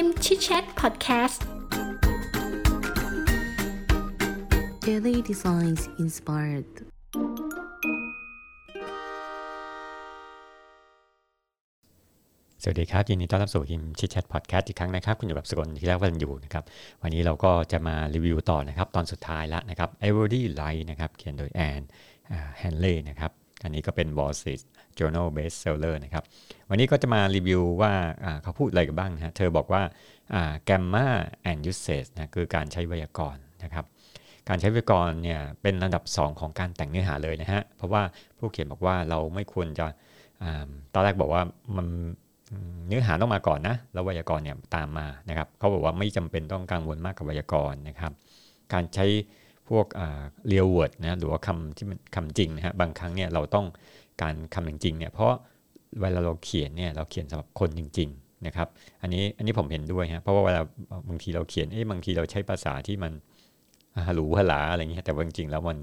ฮิมชิดแชทพอดแคสต์ Daily Designs Inspired สวัสดีครับ ยินดีต้อนรับสู่ฮิมชิดแชทพอดแคสต์อีกครั้งนะครับ คุณอยู่กับสกลที่แรกวันอยู่นะครับ วันนี้เราก็จะมารีวิวต่อนะครับ ตอนสุดท้ายแล้วนะครับ e v e r y Light นะครับ เขียนโดยแอนแฮนเล่นะครับ อันนี้ก็เป็น Wall Street Journal Bestseller นะครับ วันนี้ก็จะมารีวิวว่าเขาพูดอะไรกันบ้างนะเธอบอกว่า Grammar and Usage นะคือการใช้ไวยากรณ์นะครับ การใช้ไวยากรณ์เนี่ยเป็นระดับ 2 ของการแต่งเนื้อหาเลยนะฮะ เพราะว่าผู้เขียนบอกว่าเราไม่ควรจะตอนแรกบอกว่ามันเนื้อหาต้องมาก่อนนะ แล้วไวยากรณ์เนี่ยตามมานะครับ เขาบอกว่าไม่จำเป็นต้องกังวลมากกับไวยากรณ์นะครับ การใช้ พวก real word นะหรือว่าคำที่มันคำจริงนะฮะบางครั้งเนี่ยเราต้องการคำจริงๆเนี่ยเพราะเวลาเราเขียนเนี่ยเราเขียนสำหรับคนจริง ๆนะครับ อันนี้อันนี้ผมเห็นด้วยฮะเพราะว่าเวลาบางทีเราเขียนเอ้บางทีเราใช้ภาษาที่มันฮารูฮาลาอะไรเงี้ยแต่จริงๆแล้วมัน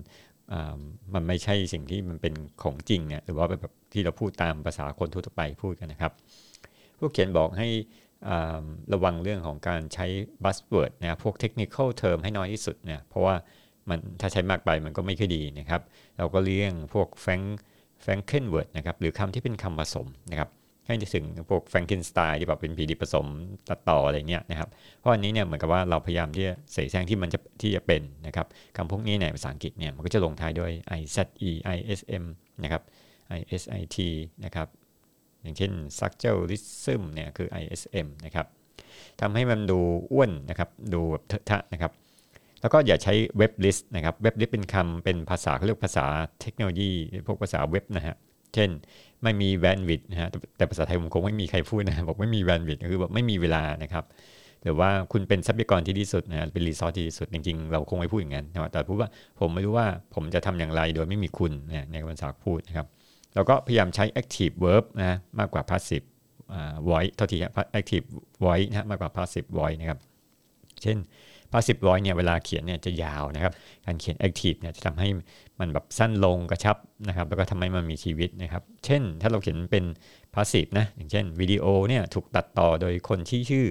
มันไม่ใช่สิ่งที่มันเป็นของจริงเนี่ยหรือว่าแบบที่เราพูดตามภาษาคนทั่วไปพูดกันนะครับ ผู้เขียนบอกให้ระวังเรื่องของการใช้ buzzword นะพวก technical term ให้น้อยที่สุดเนี่ยเพราะว่า มันถ้าใช้มากไปมันก็ไม่ค่อยดีนะครับ เราก็เลี่ยงพวก frank frankenword นะครับหรือคำที่เป็นคำผสมนะครับให้ถึงพวก frankenstein ที่แบบเป็นผีดิผสมตัดต่ออะไรเงี้ยนะครับ เพราะอันนี้เนี่ยเหมือนกับว่าเราพยายามที่จะเสแสร้งที่มันจะที่จะเป็นนะครับคำพวกนี้ในภาษาอังกฤษเนี่ยมันก็จะลงท้ายด้วย i z e i s m นะครับ i s i t นะครับอย่างเช่น structuralism เนี่ยคือ ISM นะครับทำให้มันดูอ้วนนะครับดูแบบเทอะทะนะครับ แล้วก็อย่าใช้ webless นะครับ webless เป็นคำเป็นภาษาเขาเรียกภาษาเทคโนโลยี พวกภาษาเว็บนะฮะเช่นไม่มี bandwidth นะฮะแต่ภาษาไทยผมคงไม่มีใครพูดนะบอกไม่มี bandwidth คือแบบไม่มีเวลานะครับหรือว่าคุณเป็นทรัพยากรที่ดีสุดนะเป็น resource ที่ดีสุด จริงๆ เราคงไม่พูดอย่างนั้นนะแต่พูดว่าผมไม่รู้ว่าผมจะทำอย่างไรโดยไม่มีคุณนะในภาษาพูดนะครับเราก็พยายามใช้ active verb นะมากกว่า passive voice เท่าที่ active voice นะมากกว่า passive voice นะครับเช่น passive voice เนี่ยเวลาเขียนเนี่ยจะยาวนะครับ การเขียน active เนี่ยจะทำให้มันแบบสั้นลงกระชับนะครับ แล้วก็ทำให้มันมีชีวิตนะครับ เช่น ถ้าเราเขียนเป็น passive นะอย่างเช่นวิดีโอเนี่ยถูกตัดต่อโดยคนที่ชื่อ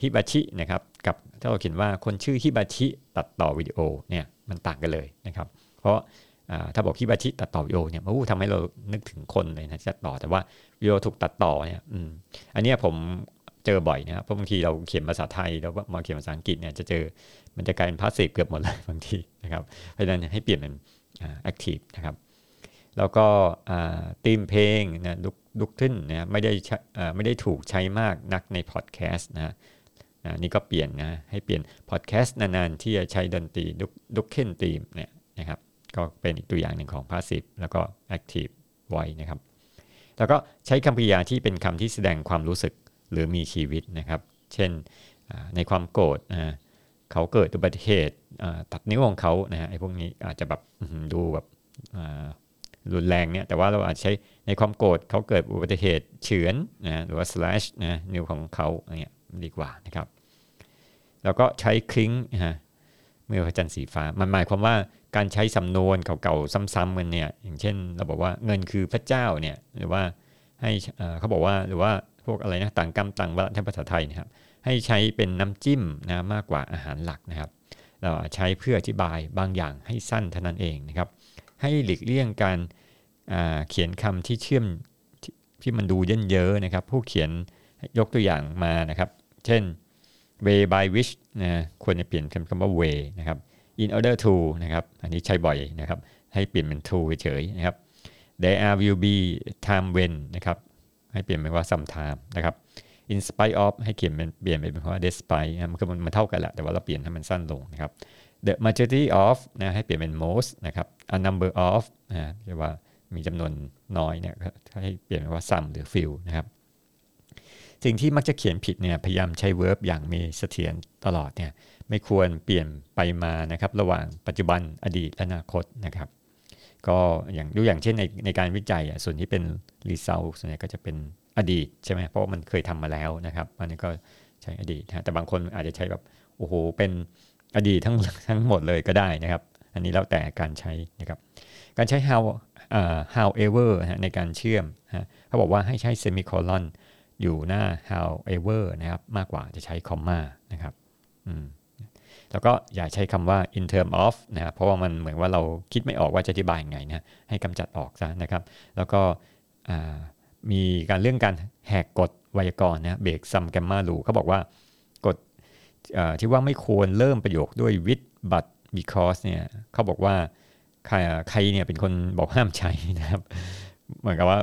ฮิบาชินะครับกับถ้าเราเขียนว่าคนชื่อฮิบาชิตัดต่อวิดีโอเนี่ยมันต่างกันเลยนะครับ เพราะถ้าบอกคิบาชิตัดต่อวิดีโอเนี่ยมันทำให้เรานึกถึงคนเลยนะตัดต่อแต่ว่าวิดีโอถูกตัดต่อเนี่ยอันนี้ผม เจอบ่อยนะครับเพราะบางทีเราเขียนภาษาไทยแล้วมาเขียนภาษาอังกฤษเนี่ยจะเจอมันจะกลายเป็น passive เกือบหมดเลยบางทีนะครับเพราะฉะนั้นให้เปลี่ยนเป็น active นะครับแล้วก็ตีมเพลงนะลุกลุกขึ้นนะไม่ได้ไม่ได้ถูกใช้มากนักในพอดแคสต์นะนี่ก็เปลี่ยนนะให้เปลี่ยนพอดแคสต์นานๆ ทีจะใช้ดนตรีลุกลุกขึ้นตีมเนี่ยนะครับก็เป็นอีกตัวอย่างหนึ่งของ passive แล้วก็ active voice นะครับแล้วก็ใช้คำกริยาที่เป็นคำที่แสดงความรู้สึก หรือมีชีวิตนะครับ เช่นในความโกรธเขาเกิดอุบัติเหตุตัดนิ้วของเขานะฮะไอ้พวกนี้อาจจะแบบดูแบบรุนแรงเนี่ยแต่ว่าเราอาจใช้ในความโกรธเขาเกิดอุบัติเหตุเฉือนนะหรือว่า slash นะนิ้วของเขาเนี่ยดีกว่านะครับ แล้วก็ใช้คลิ้งนะเมื่อพระจันทร์สีฟ้า มันหมายความว่าการใช้สำนวนเก่าๆซ้ำๆกันเนี่ยอย่างเช่น เราบอกว่าเงินคือพระเจ้าเนี่ยหรือว่าให้เขาบอกว่าหรือว่า พวกอะไรนะต่างกรรมต่างวรรณภาษาไทยนะครับ ให้ใช้เป็นน้ำจิ้มนะมากกว่าอาหารหลักนะครับ เราใช้เพื่ออธิบายบางอย่างให้สั้นเท่านั้นเองนะครับ ให้หลีกเลี่ยงการเขียนคำที่เชื่อมที่มันดูเยินเยอะนะครับ ผู้เขียนยกตัวอย่างมานะครับ เช่น way by which นะควรจะเปลี่ยนคำว่า way นะครับ in order to นะครับ อันนี้ใช้บ่อยนะครับ ให้เปลี่ยนเป็น to เฉยๆนะครับ there will be time when นะครับ ให้เปลี่ยนเป็นว่า sometime นะครับ in spite of ให้เขียนเป็นเปลี่ยนเป็นว่า despite มันคือมันเท่ากันแหละแต่ว่าเราเปลี่ยนให้มันสั้นลงนะครับ the majority of นะให้เปลี่ยนเป็น most นะครับ a number of นะเรียกว่ามีจำนวนน้อยเนี่ยให้เปลี่ยนเป็นว่า some หรือ few นะครับสิ่งที่มักจะเขียนผิดเนี่ยพยายามใช้ verb อย่างมีเสถียรตลอดเนี่ยไม่ควรเปลี่ยนไปมานะครับระหว่างปัจจุบันอดีตและอนาคตนะครับ ก็อย่างดูอย่างเช่นในในการวิจัยส่วนที่เป็น result ส่วนใหญ่ก็จะเป็นอดีตใช่ไหมเพราะมันเคยทำมาแล้วนะครับอันนี้ก็ใช้อดีตนะแต่บางคนอาจจะใช้แบบโอ้โหเป็นอดีตทั้งทั้งหมดเลยก็ได้นะครับ อันนี้แล้วแต่การใช้นะครับ การใช้ how uh, however ในการเชื่อมเขาบอกว่าให้ใช้ semicolon อยู่หน้า however นะครับ มากกว่าจะใช้ comma นะครับ อืม แล้วก็อย่าใช้คำว่า in term of นะครับเพราะว่ามันเหมือนว่าเราคิดไม่ออกว่าจะอธิบายยังไงนะให้กำจัดออกซะนะครับ แล้วก็มีการเรื่องการแหกกฎไวยากรณ์นะเบรกซัมแกมมาลูเขาบอกว่ากฎที่ว่าไม่ควรเริ่มประโยคด้วย with but because เนี่ยเขาบอกว่าใครใครเนี่ยเป็นคนบอกห้ามใช้นะครับ เหมือนกับว่า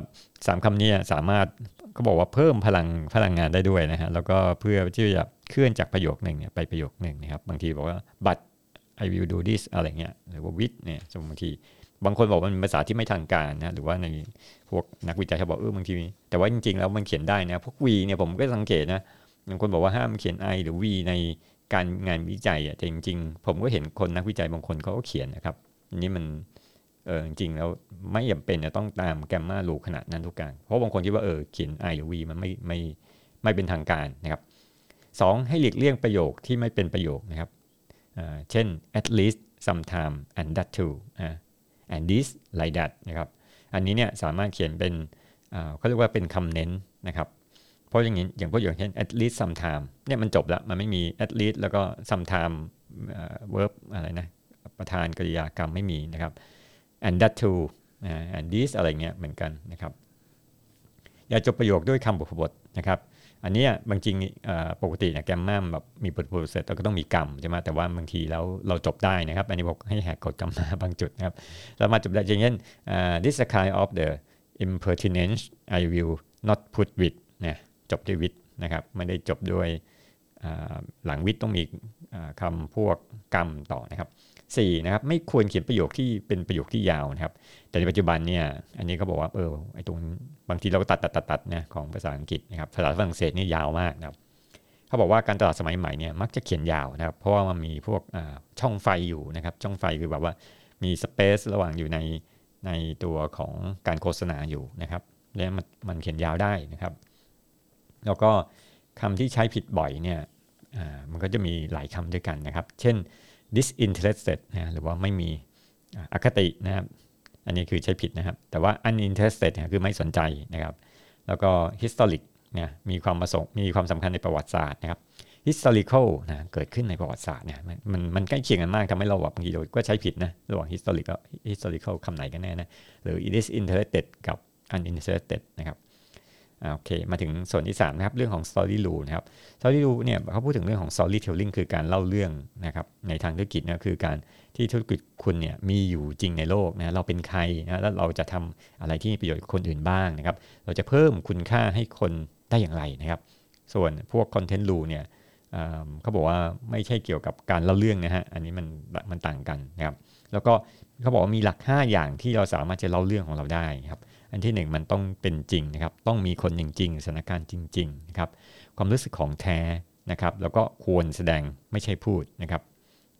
สามคำนี้สามารถ เขาบอกว่าเพิ่มพลังพลังงานได้ด้วยนะฮะแล้วก็เพื่อที่จะเคลื่อนจากประโยคหนึ่งเนี่ยไปประโยคหนึ่งนะครับบางทีบอกว่า but I will do this อะไรเงี้ยหรือว่า with เนี่ยบางทีบางคนบอกมันเป็นภาษาที่ไม่ทางการนะหรือว่าในพวกนักวิจัยเขาบอกเออบางทีแต่ว่าจริง ๆ แล้วมันเขียนได้นะพวก V เนี่ยผมก็สังเกตนะบางคนบอกว่าห้ามเขียน I หรือ V ในการงานวิจัยอะแต่จริง ๆ ผมก็เห็นคนนักวิจัยบางคนเขาก็เขียนนะครับนี่มัน เออจริงแล้วไม่จำเป็นจะต้องตามแกมมาลูขนาดนั้นทุกการ เพราะบางคนคิดว่าเออเขียน I หรือ V มันไม่ไม่ไม่เป็นทางการนะครับสองให้หลีกเลี่ยงประโยคที่ไม่เป็นประโยคนะครับเช่น at least sometime and that too and this like that นะครับอันนี้เนี่ยสามารถเขียนเป็นเขาเรียกว่าเป็นคำเน้นนะครับ เพราะอย่างนี้อย่างพวกอย่างเช่น at least sometime เนี่ยมันจบแล้ว มันไม่มี at least แล้วก็ sometime verb อะไรนะประธานกริยากรรมไม่มีนะครับ and that too and this อะไรเงี้ยเหมือนกันนะครับ อย่าจบประโยคด้วยคำบุพบทนะครับอันนี้บางจริงปกติเนี่ยแกมมาแบบมีบทพูดเสร็จเราก็ต้องมีกรรมใช่ไหมแต่ว่าบางทีแล้วเราจบได้นะครับ อันนี้บอกให้แหกกฎกรรมมาบางจุดนะครับเรามาจบได้อย่างเช่น this is kind of the impertinence I will not put with เนี่ยจบด้วย with นะครับไม่ได้จบด้วยหลังวิทต้องมีคำพวกกรรมต่อนะครับ 4นะครับไม่ควรเขียนประโยคที่เป็นประโยคที่ยาวนะครับ แต่ในปัจจุบันเนี่ยอันนี้เขาบอกว่าเออไอตรงบางทีเราก็ตัดตัดตัดตัดนะของภาษาอังกฤษนะครับภาษาฝรั่งเศสนี่ยาวมากนะครับเขาบอกว่าการตลาดสมัยใหม่เนี่ยมักจะเขียนยาวนะครับ เพราะว่ามันมีพวกช่องไฟอยู่นะครับ ช่องไฟคือแบบว่ามีสเปซระหว่างอยู่ในในตัวของการโฆษณาอยู่นะครับ แล้วมันมันเขียนยาวได้นะครับ แล้วก็คำที่ใช้ผิดบ่อยเนี่ยมันก็จะมีหลายคำด้วยกันนะครับ เช่น disinterested นะหรือว่าไม่มีอคตินะครับ อันนี้คือใช้ผิดนะครับ แต่ว่า uninterested นะคือไม่สนใจนะครับ แล้วก็ historic นะมีความประสงค์มีความสำคัญในประวัติศาสตร์นะครับ historical นะเกิดขึ้นในประวัติศาสตร์เนี่ยมันมันใกล้เคียงกันมากทำให้เราแบบบางทีเราก็ใช้ผิดนะระหว่าง historical historical คำไหนกันแน่นะหรือ disinterested กับ uninterested นะครับ โอเค มาถึงส่วนที่3นะครับ เรื่องของ story rule นะครับ story rule เนี่ยเขาพูดถึงเรื่องของ storytelling คือการเล่าเรื่องนะครับ ในทางธุรกิจนะคือการที่ธุรกิจคุณเนี่ยมีอยู่จริงในโลกนะ เราเป็นใครนะแล้วเราจะทำอะไรที่มีประโยชน์กับคนอื่นบ้างนะครับ เราจะเพิ่มคุณค่าให้คนได้อย่างไรนะครับ ส่วนพวก content rule เนี่ยเขาบอกว่าไม่ใช่เกี่ยวกับการเล่าเรื่องนะฮะ อันนี้มันมันต่างกันนะครับ แล้วก็เขาบอกว่ามีหลัก 5 อย่างที่เราสามารถจะเล่าเรื่องของเราได้ครับ อันที่ 1 มันต้องเป็นจริงนะครับ ต้องมีคนจริงๆสถานการณ์จริงๆนะครับ ความรู้สึกของแท้นะครับ แล้วก็ควรแสดงไม่ใช่พูดนะครับ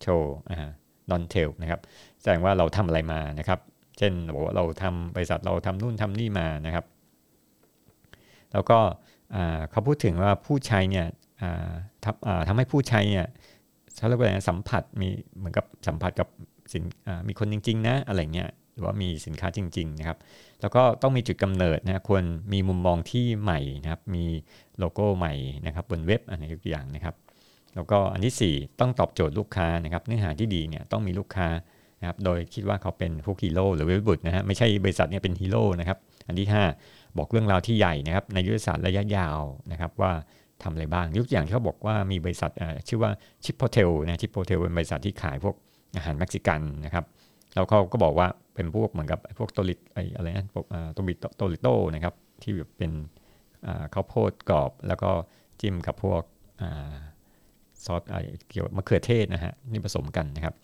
โชว์อ่า non tell นะครับ แสดงว่าเราทำอะไรมานะครับ เช่นบอกว่าเราทำบริษัทเราทำนู่นทำนี่มานะครับ แล้วก็เขาพูดถึงว่าผู้ใช้เนี่ยทำให้ผู้ใช้เนี่ยเขาเรียกว่าอะไรสัมผัสมีเหมือนกับสัมผัสกับสินมีคนจริง ๆ นะอะไรเงี้ย รือว่ามีสินค้าจริง ๆ นะครับ แล้วก็ต้องมีจุดกำเนิดนะควรมีมุมมองที่ใหม่นะครับ มีโลโก้ใหม่นะครับบนเว็บอันนี้ทุกอย่างนะครับ แล้วก็อันที่ 4 ต้องตอบโจทย์ลูกค้านะครับ เนื้อหาที่ดีเนี่ยต้องมีลูกค้านะครับ โดยคิดว่าเขาเป็นพวกฮีโร่หรือเว็บบุตรนะฮะไม่ใช่บริษัทเนี่ยเป็นฮีโร่นะครับ อันที่ 5 บอกเรื่องราวที่ใหญ่นะครับ ในยุทธศาสตร์ระยะยาวนะครับว่าทำอะไรบ้างยกอย่างที่เขาบอกว่ามีบริษัทชื่อว่าชิปโพเทลนะชิปโพเทลเป็นบริษัทที่ขายพวกอาหารเม็กซิกันนะครับแล้วเขาก็บอกว่า เป็นพวกเหมือนกับพวกโตลิไออะไรนะพวกโตบิโตลิโตนะครับ ที่แบบเป็นข้าวโพดกรอบ แล้วก็จิ้มกับพวกซอสเกี่ยวมะเขือเทศนะฮะนี่ผสมกันนะครับ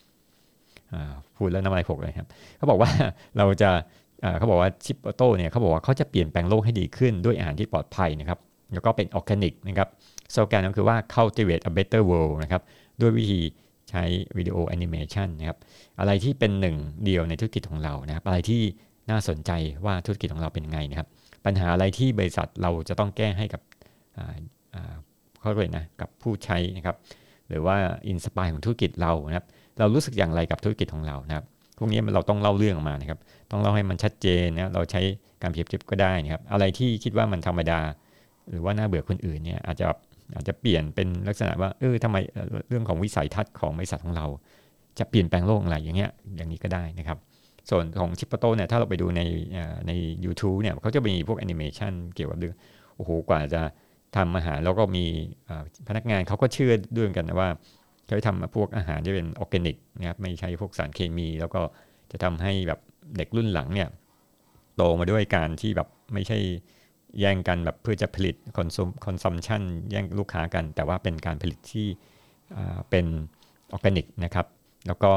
พูดแล้วน้ำลายหกเลยครับเขาบอกว่าเราจะเขาบอกว่าชิปโตเนี่ยเขาบอกว่าเขาจะเปลี่ยนแปลงโลกให้ดีขึ้นด้วยอาหารที่ปลอดภัยนะครับ แล้วก็เป็นออร์แกนิกนะครับโซแกนก็คือว่า cultivate a better world นะครับ ด้วยวิธี ใช้วิดีโอแอนิเมชันนะครับอะไรที่เป็นหนึ่งเดียวในธุรกิจของเรานะครับ อะไรที่น่าสนใจว่าธุรกิจของเราเป็นไงนะครับ ปัญหาอะไรที่บริษัทเราจะต้องแก้ให้กับเขาเรียกนะกับผู้ใช้นะครับหรือว่าอินสปายของธุรกิจเรานะครับ เรารู้สึกอย่างไรกับธุรกิจของเรานะครับพวกนี้เราต้องเล่าเรื่องออกมานะครับ ต้องเล่าให้มันชัดเจนนะเราใช้การเปรียบเทียบก็ได้นะครับ อะไรที่คิดว่ามันธรรมดา หรือว่าน่าเบื่อคนอื่นเนี่ยอาจจะ อาจจะเปลี่ยนเป็นลักษณะว่าเออทำไมเรื่องของวิสัยทัศน์ของบริษัทของเรา จะเปลี่ยนแปลงโลกอะไรอย่างเงี้ยอย่างนี้ก็ได้นะครับส่วนของชิปโตเนี่ยถ้าเราไปดูในใน u t u b e เนี่ยเขาจะมีพวกแอนิเมชันเกี่ยวกับเรื่องโอ้โหกว่าจะทำอาหารแล้วก็มีพนักงานเขาก็เชื่อด้วยกันนะว่าเขาทำพวกอาหารที่เป็นออร์แกนิกนะครับไม่ใช่พวกสารเคมี แล้วก็จะทำให้แบบเด็กรุ่นหลังเนี่ยโตมาด้วยการที่แบบไม่ใช่ แย่งกันแบบเพื่อจะผลิต consume consumption แย่งลูกค้ากัน แต่ว่าเป็นการผลิตที่เป็นออร์แกนิกนะครับแล้วก็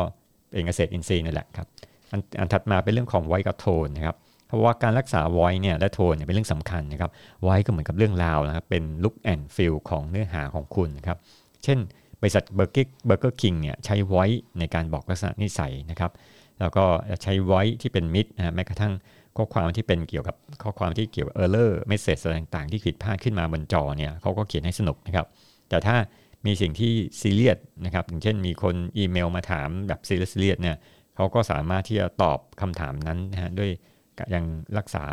เป็นเกษตรอินทรีย์นั่นแหละครับอันอันถัดมาเป็นเรื่องของ voice กับโทนนะครับเพราะว่าการรักษาไวเนี่ยและโทนเนี่ยเป็นเรื่องสำคัญนะครับไวก็เหมือนกับเรื่องราวนะครับเป็น look and feel ของเนื้อหาของคุณนะครับเช่นบริษัท Burger Burger King เนี่ยใช้ไว้ในการบอกลักษณะนิสัยนะครับแล้วก็ใช้ voice ที่เป็นมิตรนะแม้กระทั่ง ข้อความที่เป็นเกี่ยวกับข้อความที่เกี่ยวกับ error message ต่างๆ ที่ผิดพลาดขึ้นมาบนจอเนี่ยเขาก็เขียนให้สนุกนะครับ แต่ถ้ามีสิ่งที่ซีเรียสนะครับอย่างเช่นมีคนอีเมลมาถามแบบซีเรียสเนี่ยเขาก็สามารถที่จะตอบคำถามนั้นนะฮะด้วยยังรักษา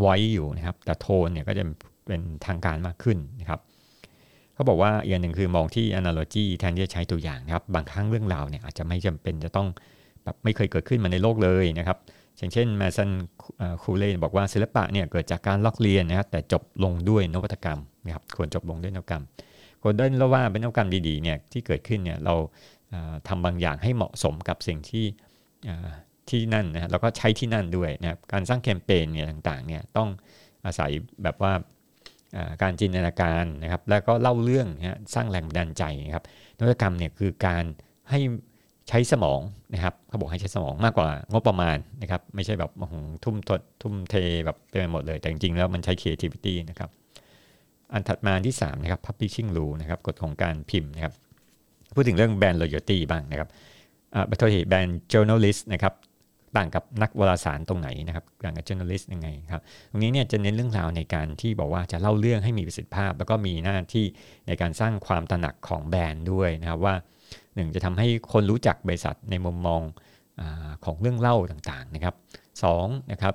ไว้อยู่นะครับ แต่โทนเนี่ยก็จะเป็นทางการมากขึ้นนะครับเขาบอกว่าอีกอย่างหนึ่งคือมองที่ analogy แทนที่จะใช้ตัวอย่างนะครับ บางครั้งเรื่องราวเนี่ยอาจจะไม่จำเป็นจะต้องแบบไม่เคยเกิดขึ้นมาในโลกเลยนะครับ อย่างเช่นแมสันคูเล่บอกว่าศิลปะเนี่ยเกิดจากการลอกเรียนนะครับแต่จบลงด้วยนวัตกรรมนะครับควรจบลงด้วยนวัตกรรมคนได้แล้วว่าเป็นนวัตกรรมดีๆเนี่ยที่เกิดขึ้นเนี่ยเราทำบางอย่างให้เหมาะสมกับสิ่งที่ที่นั่นนะแล้วก็ใช้ที่นั่นด้วยนะครับการสร้างแคมเปญเนี่ยต่างๆเนี่ยต้องอาศัยแบบว่าการจินตนาการนะครับแล้วก็เล่าเรื่องนะสร้างแรงบันดาลใจนะครับนวัตกรรมเนี่ยคือการให้ ใช้สมองนะครับเขาบอกให้ใช้สมองมากกว่างบประมาณนะครับ ไม่ใช่แบบทุ่มททุ่มเทแบบไปหมดเลย แต่จริงๆแล้วมันใช้ creativity นะครับ อันถัดมาที่3นะครับ publishing rule นะครับกฎของการพิมพ์นะครับ พูดถึงเรื่อง brand loyalty บ้างนะครับอ่าบัตรแบรนด์ journalist นะครับต่างกับนักวารสารตรงไหนนะครับต่างกับ journalist ยังไงครับตรงนี้เนี่ยจะเน้นเรื่องราวในการที่บอกว่าจะเล่าเรื่องให้มีประสิทธิภาพ แล้วก็มีหน้าที่ในการสร้างความตระหนักของแบรนด์ด้วยนะครับว่า หนึ่งจะทำให้คนรู้จักบริษัทในมุมมองอของเรื่องเล่าต่างๆนะครับสองนะครับ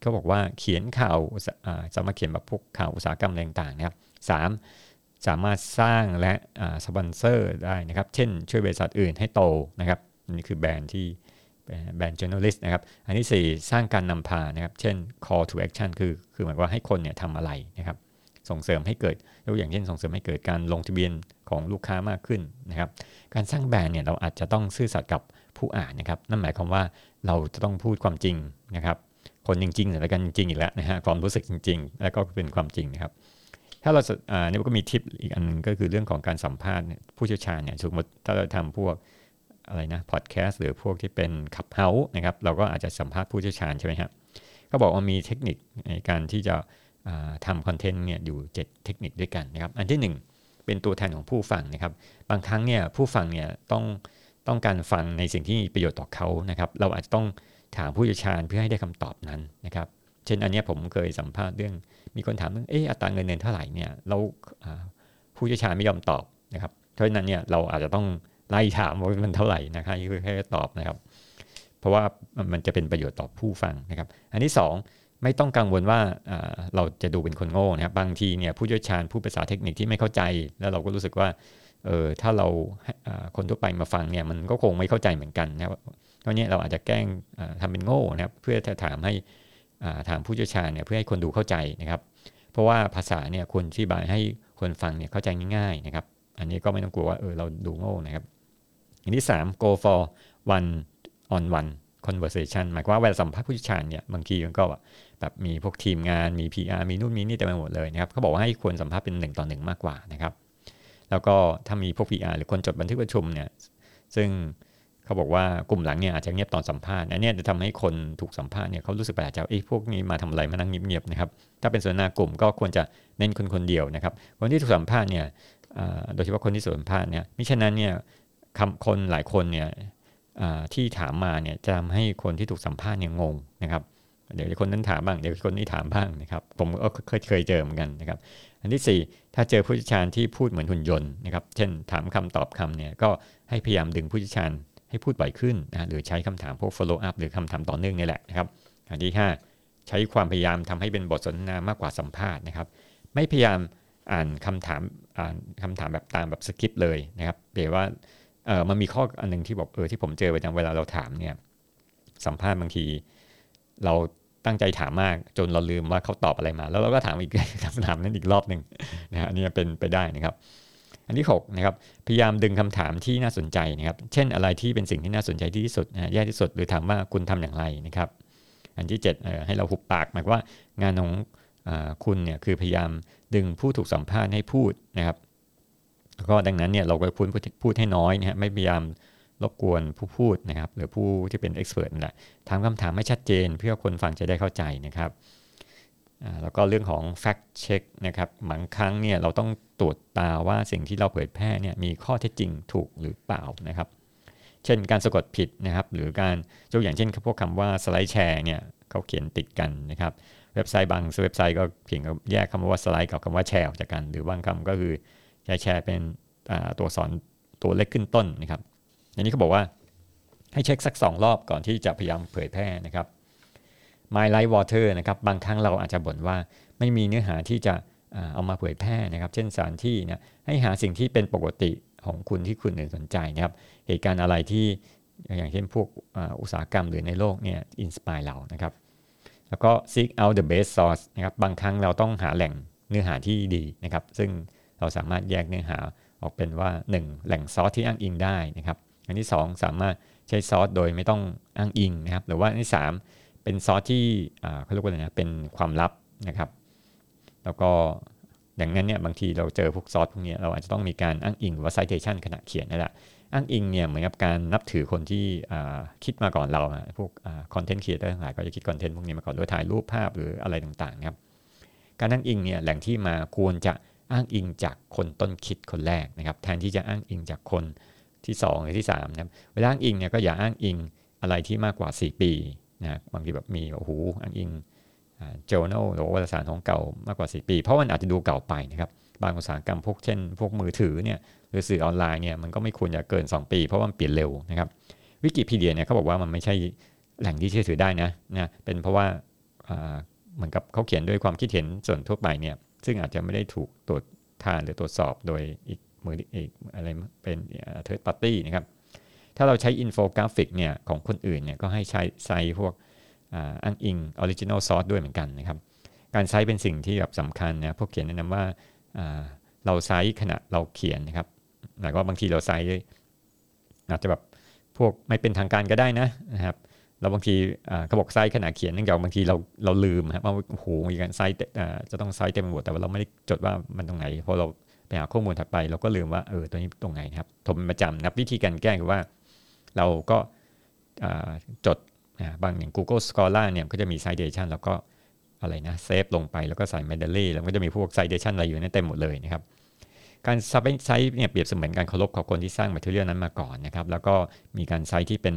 เขาบอกว่าเขียนข่าวสามารถเขียนแบบพวกข่าวอุตสาหกรรมต่างๆนะครับสามสามารถสร้างและสปอนเซอร์ได้นะครับ เช่นช่วยบริษัทอื่นให้โตนะครับนี่คือแบรนด์ที่แบรนด์ journalist นะครับ อันที่ 4 สร้างการนำพานะครับ เช่น call to action คือ คือหมายว่าให้คนเนี่ยทำอะไรนะครับ ส่งเสริมให้เกิดยกอย่างเช่นส่งเสริมให้เกิดการลงทะเบียนของลูกค้ามากขึ้นนะครับ การสร้างแบรนด์เนี่ยเราอาจจะต้องซื่อสัตย์กับผู้อ่านนะครับ นั่นหมายความว่าเราจะต้องพูดความจริงนะครับ คนจริงๆแต่กันจริงอีกแล้วนะฮะความรู้สึกจริง ๆ แล้วก็เป็นความจริงนะครับ ถ้าเราอ่านี่ก็มีทิปอีกอันนึงก็คือเรื่องของการสัมภาษณ์ผู้เชี่ยวชาญเนี่ยสมมติถ้าเราทำพวกอะไรนะพอดแคสต์หรือพวกที่เป็นขับเฮาส์นะครับ เราก็อาจจะสัมภาษณ์ผู้เชี่ยวชาญใช่ไหมครับก็บอกว่ามีเทคนิคในการที่จะ ทำคอนเทนต์เนี่ยอยู่ 7 เทคนิคด้วยกันนะครับ อันที่ 1 เป็นตัวแทนของผู้ฟังนะครับ บางครั้งเนี่ยผู้ฟังเนี่ยต้องต้องการฟังในสิ่งที่มีประโยชน์ต่อเขานะครับ เราอาจจะต้องถามผู้เชี่ยวชาญเพื่อให้ได้คำตอบนั้นนะครับ เช่นอันนี้ผมเคยสัมภาษณ์เรื่อง มีคนถามเรื่องเอออัตราเงินเดือนเท่าไหร่เนี่ยเราผู้เชี่ยวชาญไม่ยอมตอบนะครับ เพราะฉะนั้นเนี่ยเราอาจจะต้องไล่ถามว่ามันเท่าไหร่นะครับคือแค่ตอบนะครับ เพราะว่ามันจะเป็นประโยชน์ต่อผู้ฟังนะครับ อันที่ 2 ไม่ต้องกังวลว่าเราจะดูเป็นคนโง่นะครับบางทีเนี่ยผู้เชี่ยวชาญผู้ภาษาเทคนิคที่ไม่เข้าใจ แล้วเราก็รู้สึกว่าเออถ้าเราคนทั่วไปมาฟังเนี่ยมันก็คงไม่เข้าใจเหมือนกันนะครับเพราะนี้เราอาจจะแกล้งทำเป็นโง่นะครับ เพื่อจะถามให้ถามผู้เชี่ยวชาญเนี่ยเพื่อให้คนดูเข้าใจนะครับ เพราะว่าภาษาเนี่ยควรที่บายให้คนฟังเนี่ยเข้าใจง่ายๆนะครับ อันนี้ก็ไม่ต้องกลัวว่าเออเราดูโง่นะครับ อย่างที่ 3 go for one on one conversation หมายความว่าเวลาสัมภาษณ์ผู้เชี่ยวชาญเนี่ยบางทีมันก็แบบมีพวกทีมงานมี PR มีนู่นมีนี่เต็มไปหมดเลยนะครับเขาบอกว่าให้ควรสัมภาษณ์เป็น1ต่อ1มากกว่านะครับ แล้วก็ถ้ามีพวก PR หรือคนจดบันทึกประชุมเนี่ยซึ่งเขาบอกว่ากลุ่มหลังเนี่ยอาจจะเงียบตอนสัมภาษณ์อันนี้จะทำให้คนถูกสัมภาษณ์เนี่ยเขารู้สึกแปลกใจเอ้พวกนี้มาทำอะไรมานั่งเงียบๆนะครับถ้าเป็นส่วนหน้ากลุ่มก็ควรจะเน้นคนคนเดียวนะครับ คนที่ถูกสัมภาษณ์เนี่ยโดยเฉพาะคนที่สัมภาษณ์เนี่ยมิฉะนั้นเนี่ยคำคนหลายคนเนี่ย ที่ถามมาเนี่ยจะทำให้คนที่ถูกสัมภาษณ์เนี่ยงงนะครับ เดี๋ยวคนนั้นถามบ้าง เดี๋ยวคนนี้ถามบ้างนะครับ ผมก็เคยเคยเจอเหมือนกันนะครับ อันที่ 4 ถ้าเจอผู้เชี่ยวชาญที่พูดเหมือนหุ่นยนต์นะครับ เช่นถามคำตอบคำเนี่ยก็ให้พยายามดึงผู้เชี่ยวชาญให้พูดบ่อยขึ้นนะหรือใช้คำถามพวก follow up หรือคำถามต่อเนื่องนี่แหละนะครับ อันที่ 5 ใช้ความพยายามทำให้เป็นบทสนทนามากกว่าสัมภาษณ์นะครับ ไม่พยายามอ่านคำถามอ่านคำถามแบบตามแบบสคริปต์เลยนะครับเปรียว่า เออมันมีข้ออันหนึ่งที่บอกเออที่ผมเจอประจำเวลาเราถามเนี่ยสัมภาษณ์บางที เราตั้งใจถามมากจนเราลืมว่าเขาตอบอะไรมา แล้วเราก็ถามอีกคำถามนั้นอีกรอบหนึ่งนะฮะนนี้เป็นไปได้นะครับ อันที่6นะครับพยายามดึงคำถามที่น่าสนใจนะครับ เช่นอะไรที่เป็นสิ่งที่น่าสนใจที่สุดนะแย่ที่สุดหรือถามว่าคุณทำอย่างไรนะครับ อันที่7ให้เราหุบปากหมายว่างานของอคุณเนี่ยคือพยายามดึงผู้ถูกสัมภาษณ์ให้พูดนะครับ ก็ดังนั้นเนี่ยเราก็พูดพูดให้น้อยนะฮะไม่พยายามรบกวนผู้พูดนะครับ หรือผู้ที่เป็นเอ็กซ์เพรสนั่นแหละถามคำถามไม่ชัดเจนเพื่อคนฟังจะได้เข้าใจนะครับแล้วก็เรื่องของ fact check นะครับบางครั้งเนี่ยเราต้องตรวจตาว่าสิ่งที่เราเผยแพร่เนี่ยมีข้อเท็จจริงถูกหรือเปล่านะครับ เช่นการสะกดผิดนะครับ หรือการยกอย่างเช่นพวกคำว่าสไลด์แชร์เนี่ยเขาเขียนติดกันนะครับ เว็บไซต์บางเว็บไซต์ก็เพียงแยกคำว่าสไลด์กับคำว่าแชร์ออกจากกัน หรือบางคำก็คือ แชร์แชร์เป็นตัวสอนตัวเล็กขึ้นต้นนะครับอันนี้เขาบอกว่าให้เช็คสัก 2 รอบก่อนที่จะพยายามเผยแพร่นะครับ My Life Water นะครับบางครั้งเราอาจจะบ่นว่าไม่มีเนื้อหาที่จะเอามาเผยแพร่นะครับ เช่นสถานที่นะให้หาสิ่งที่เป็นปกติของคุณที่คุณสนใจนะครับเหตุการณ์อะไรที่อย่างเช่นพวกอุตสาหกรรมหรือในโลกเนี่ยอินสปายเรานะครับ แล้วก็ seek out the best source นะครับบางครั้งเราต้องหาแหล่งเนื้อหาที่ดีนะครับ ซึ่ง เราสามารถแยกเนื้อหาออกเป็นว่า 1 แหล่งซอสที่อ้างอิงได้นะครับ อันที่ 2 สามารถใช้ซอสโดยไม่ต้องอ้างอิงนะครับ หรือว่าอันที่ 3 เป็นซอสที่เขาเรียกว่าอะไรนะเป็นความลับนะครับ แล้วก็ดังนั้นเนี่ยบางทีเราเจอพวกซอสพวกนี้เราอาจจะต้องมีการอ้างอิงหรือว่า citation ขณะเขียนนั่นแหละอ้างอิงเนี่ยเหมือนกับการนับถือคนที่คิดมาก่อนเราพวก content creator ทั้งหลายก็จะคิด content พวกนี้มาก่อนโดยถ่ายรูปภาพหรืออะไรต่างๆครับการอ้างอิงเนี่ยแหล่งที่มาควรจะ อ้างอิงจากคนต้นคิดคนแรกนะครับ แทนที่จะอ้างอิงจากคนที่2หรือที่3นะครับเวลาอ้างอิงเนี่ยก็อย่าอ้างอิงอะไรที่มากกว่า 4 ปีนะบางทีแบบมีโอ้โหอ้างอิง journal หรือวารสารของเก่ามากกว่า 4 ปี เพราะมันอาจจะดูเก่าไปนะครับบางอุตสาหกรรมพวกเช่น พวกมือถือเนี่ยหรือสื่อออนไลน์เนี่ยมันก็ไม่ควรจะเกิน 2 ปี เพราะว่ามันเปลี่ยนเร็วนะครับวิกิพีเดียเนี่ยเขาบอกว่ามันไม่ใช่แหล่งที่เชื่อถือได้นะนะเป็นเพราะว่าเหมือนกับเขาเขียนด้วยความคิดเห็นส่วนทั่วไปเนี่ย ซึ่งอาจจะไม่ได้ถูกตรวจทานหรือตรวจสอบโดยอีกมืออีกอะไรเป็น third party นะครับ ถ้าเราใช้อินโฟกราฟิกเนี่ยของคนอื่นเนี่ยก็ให้ใช้ cite พวกอ้างอิง original source ด้วยเหมือนกันนะครับ การ cite เป็นสิ่งที่แบบสำคัญนะพวกเขียนแนะนำว่าเรา cite ขณะเราเขียนนะครับหมายว่าบางทีเรา citeอาจจะแบบพวกไม่เป็นทางการก็ได้นะนะครับ เราบางทีเขาบอก cite ขณะเขียนเนื่องจากบางทีเราเราลืมครับว่าโอ้โหมีการไซส์จะต้องไซส์เต็มหมดแต่ว่าเราไม่ได้จดว่ามันตรงไหนพอเราไปหาข้อมูลถัดไป เราก็ลืมว่าเออตัวนี้ตรงไหนนะครับผมประจำนะวิธีการแก้คือว่า เราก็จดบางอย่าง Google Scholar เนี่ยก็จะมี citation แล้วก็อะไรนะ save ลงไปแล้วก็ใส่ Mendeley แล้วก็จะมีพวก citation อะไรอยู่นั่นเต็มหมดเลยนะครับการซับไซต์เนี่ยเปรียบเสมือนการเคารพของคนที่สร้าง material นั้นมาก่อนนะครับแล้วก็มีการไซต์ที่เป็น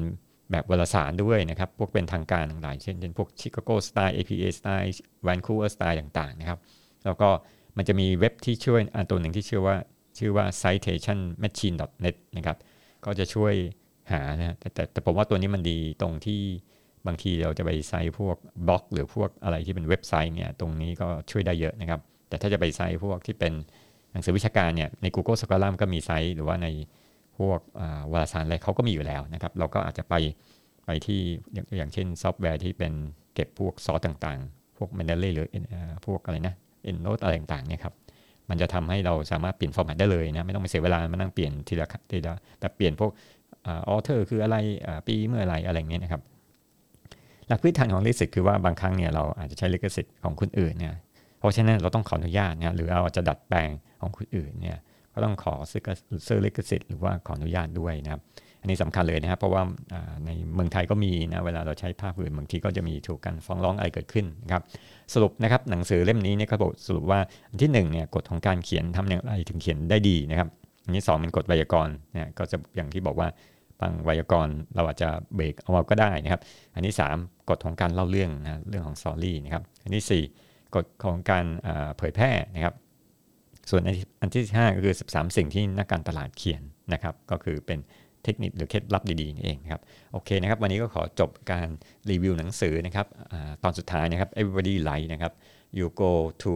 แบบวารสารด้วยนะครับ พวกเป็นทางการต่างๆเช่นเช่นพวก Chicago Style APA Style Vancouver Style ต่างๆนะครับ แล้วก็มันจะมีเว็บที่ช่วยอันตัวหนึ่งที่ชื่อว่าชื่อว่า citationmachine.net นะครับ ก็จะช่วยหานะแต่แต่แต่ผมว่าตัวนี้มันดีตรงที่บางทีเราจะไปไซต์พวกบล็อก หรือพวกอะไรที่เป็นเว็บไซต์เนี่ยตรงนี้ก็ช่วยได้เยอะนะครับ แต่ถ้าจะไป cite พวกที่เป็นหนังสือวิชาการเนี่ยใน Google Scholar ก็มี cite หรือว่าใน พวกวารสารอะไรเขาก็มีอยู่แล้วนะครับ เราก็อาจจะไปไปที่อย่างเช่นซอฟต์แวร์ที่เป็นเก็บพวกซอสต่างๆ พวก Mendeley หรือพวกอะไรนะ EndNote อะไรต่างๆเนี่ยครับมันจะทำให้เราสามารถเปลี่ยน format ได้เลยนะ ไม่ต้องไปเสียเวลามานั่งเปลี่ยนทีละทีละแบบเปลี่ยนพวก author คืออะไรปีเมื่อไรอะไรเงี้ยนะครับ หลักพื้นฐานของลิขสิทธิ์คือว่าบางครั้งเนี่ยเราอาจจะใช้ลิขสิทธิ์ของคนอื่นเนี่ยเพราะฉะนั้นเราต้องขออนุญาตเนี่ยหรือเราจะดัดแปลงของคนอื่นเนี่ย ก็ต้องขอซื้อลิขสิทธิ์หรือว่าขออนุญาตด้วยนะครับ อันนี้สำคัญเลยนะครับ เพราะว่าในเมืองไทยก็มีนะเวลาเราใช้ภาพอื่นบางทีก็จะมีถูกกันฟ้องร้องอะไรเกิดขึ้นนะครับ สรุปนะครับหนังสือเล่มนี้เนี่ยเขาบอกสรุปว่าอันที่1เนี่ยกฎของการเขียนทำอย่างไรถึงเขียนได้ดีนะครับ อันที่2เป็นกฎไวยากรณ์เนี่ยก็จะอย่างที่บอกว่าบางไวยากรณ์เราอาจจะเบรกเอาก็ได้นะครับ อันที่ 3กฎของการเล่าเรื่องนะเรื่องของซอรี่นะครับ อันที่ 4กฎของการเผยแพร่นะครับ ส่วนอันที่5ก็คือ 13 สิ่งที่นักการตลาดเขียนนะครับ ก็คือเป็นเทคนิคหรือเคล็ดลับดีๆนี่เองครับโอเคนะครับ วันนี้ก็ขอจบการรีวิวหนังสือนะครับอตอนสุดท้ายนะครับ everybody like นะครับ you go to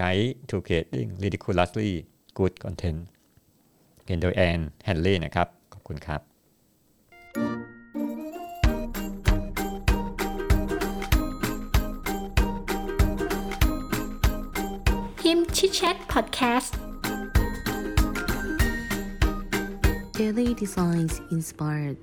Guide to Creating Ridiculously Good Content เขียนโดยแอนแฮนเล่นะครับ ขอบคุณครับ Chit Chat Podcast. Daily Designs Inspired.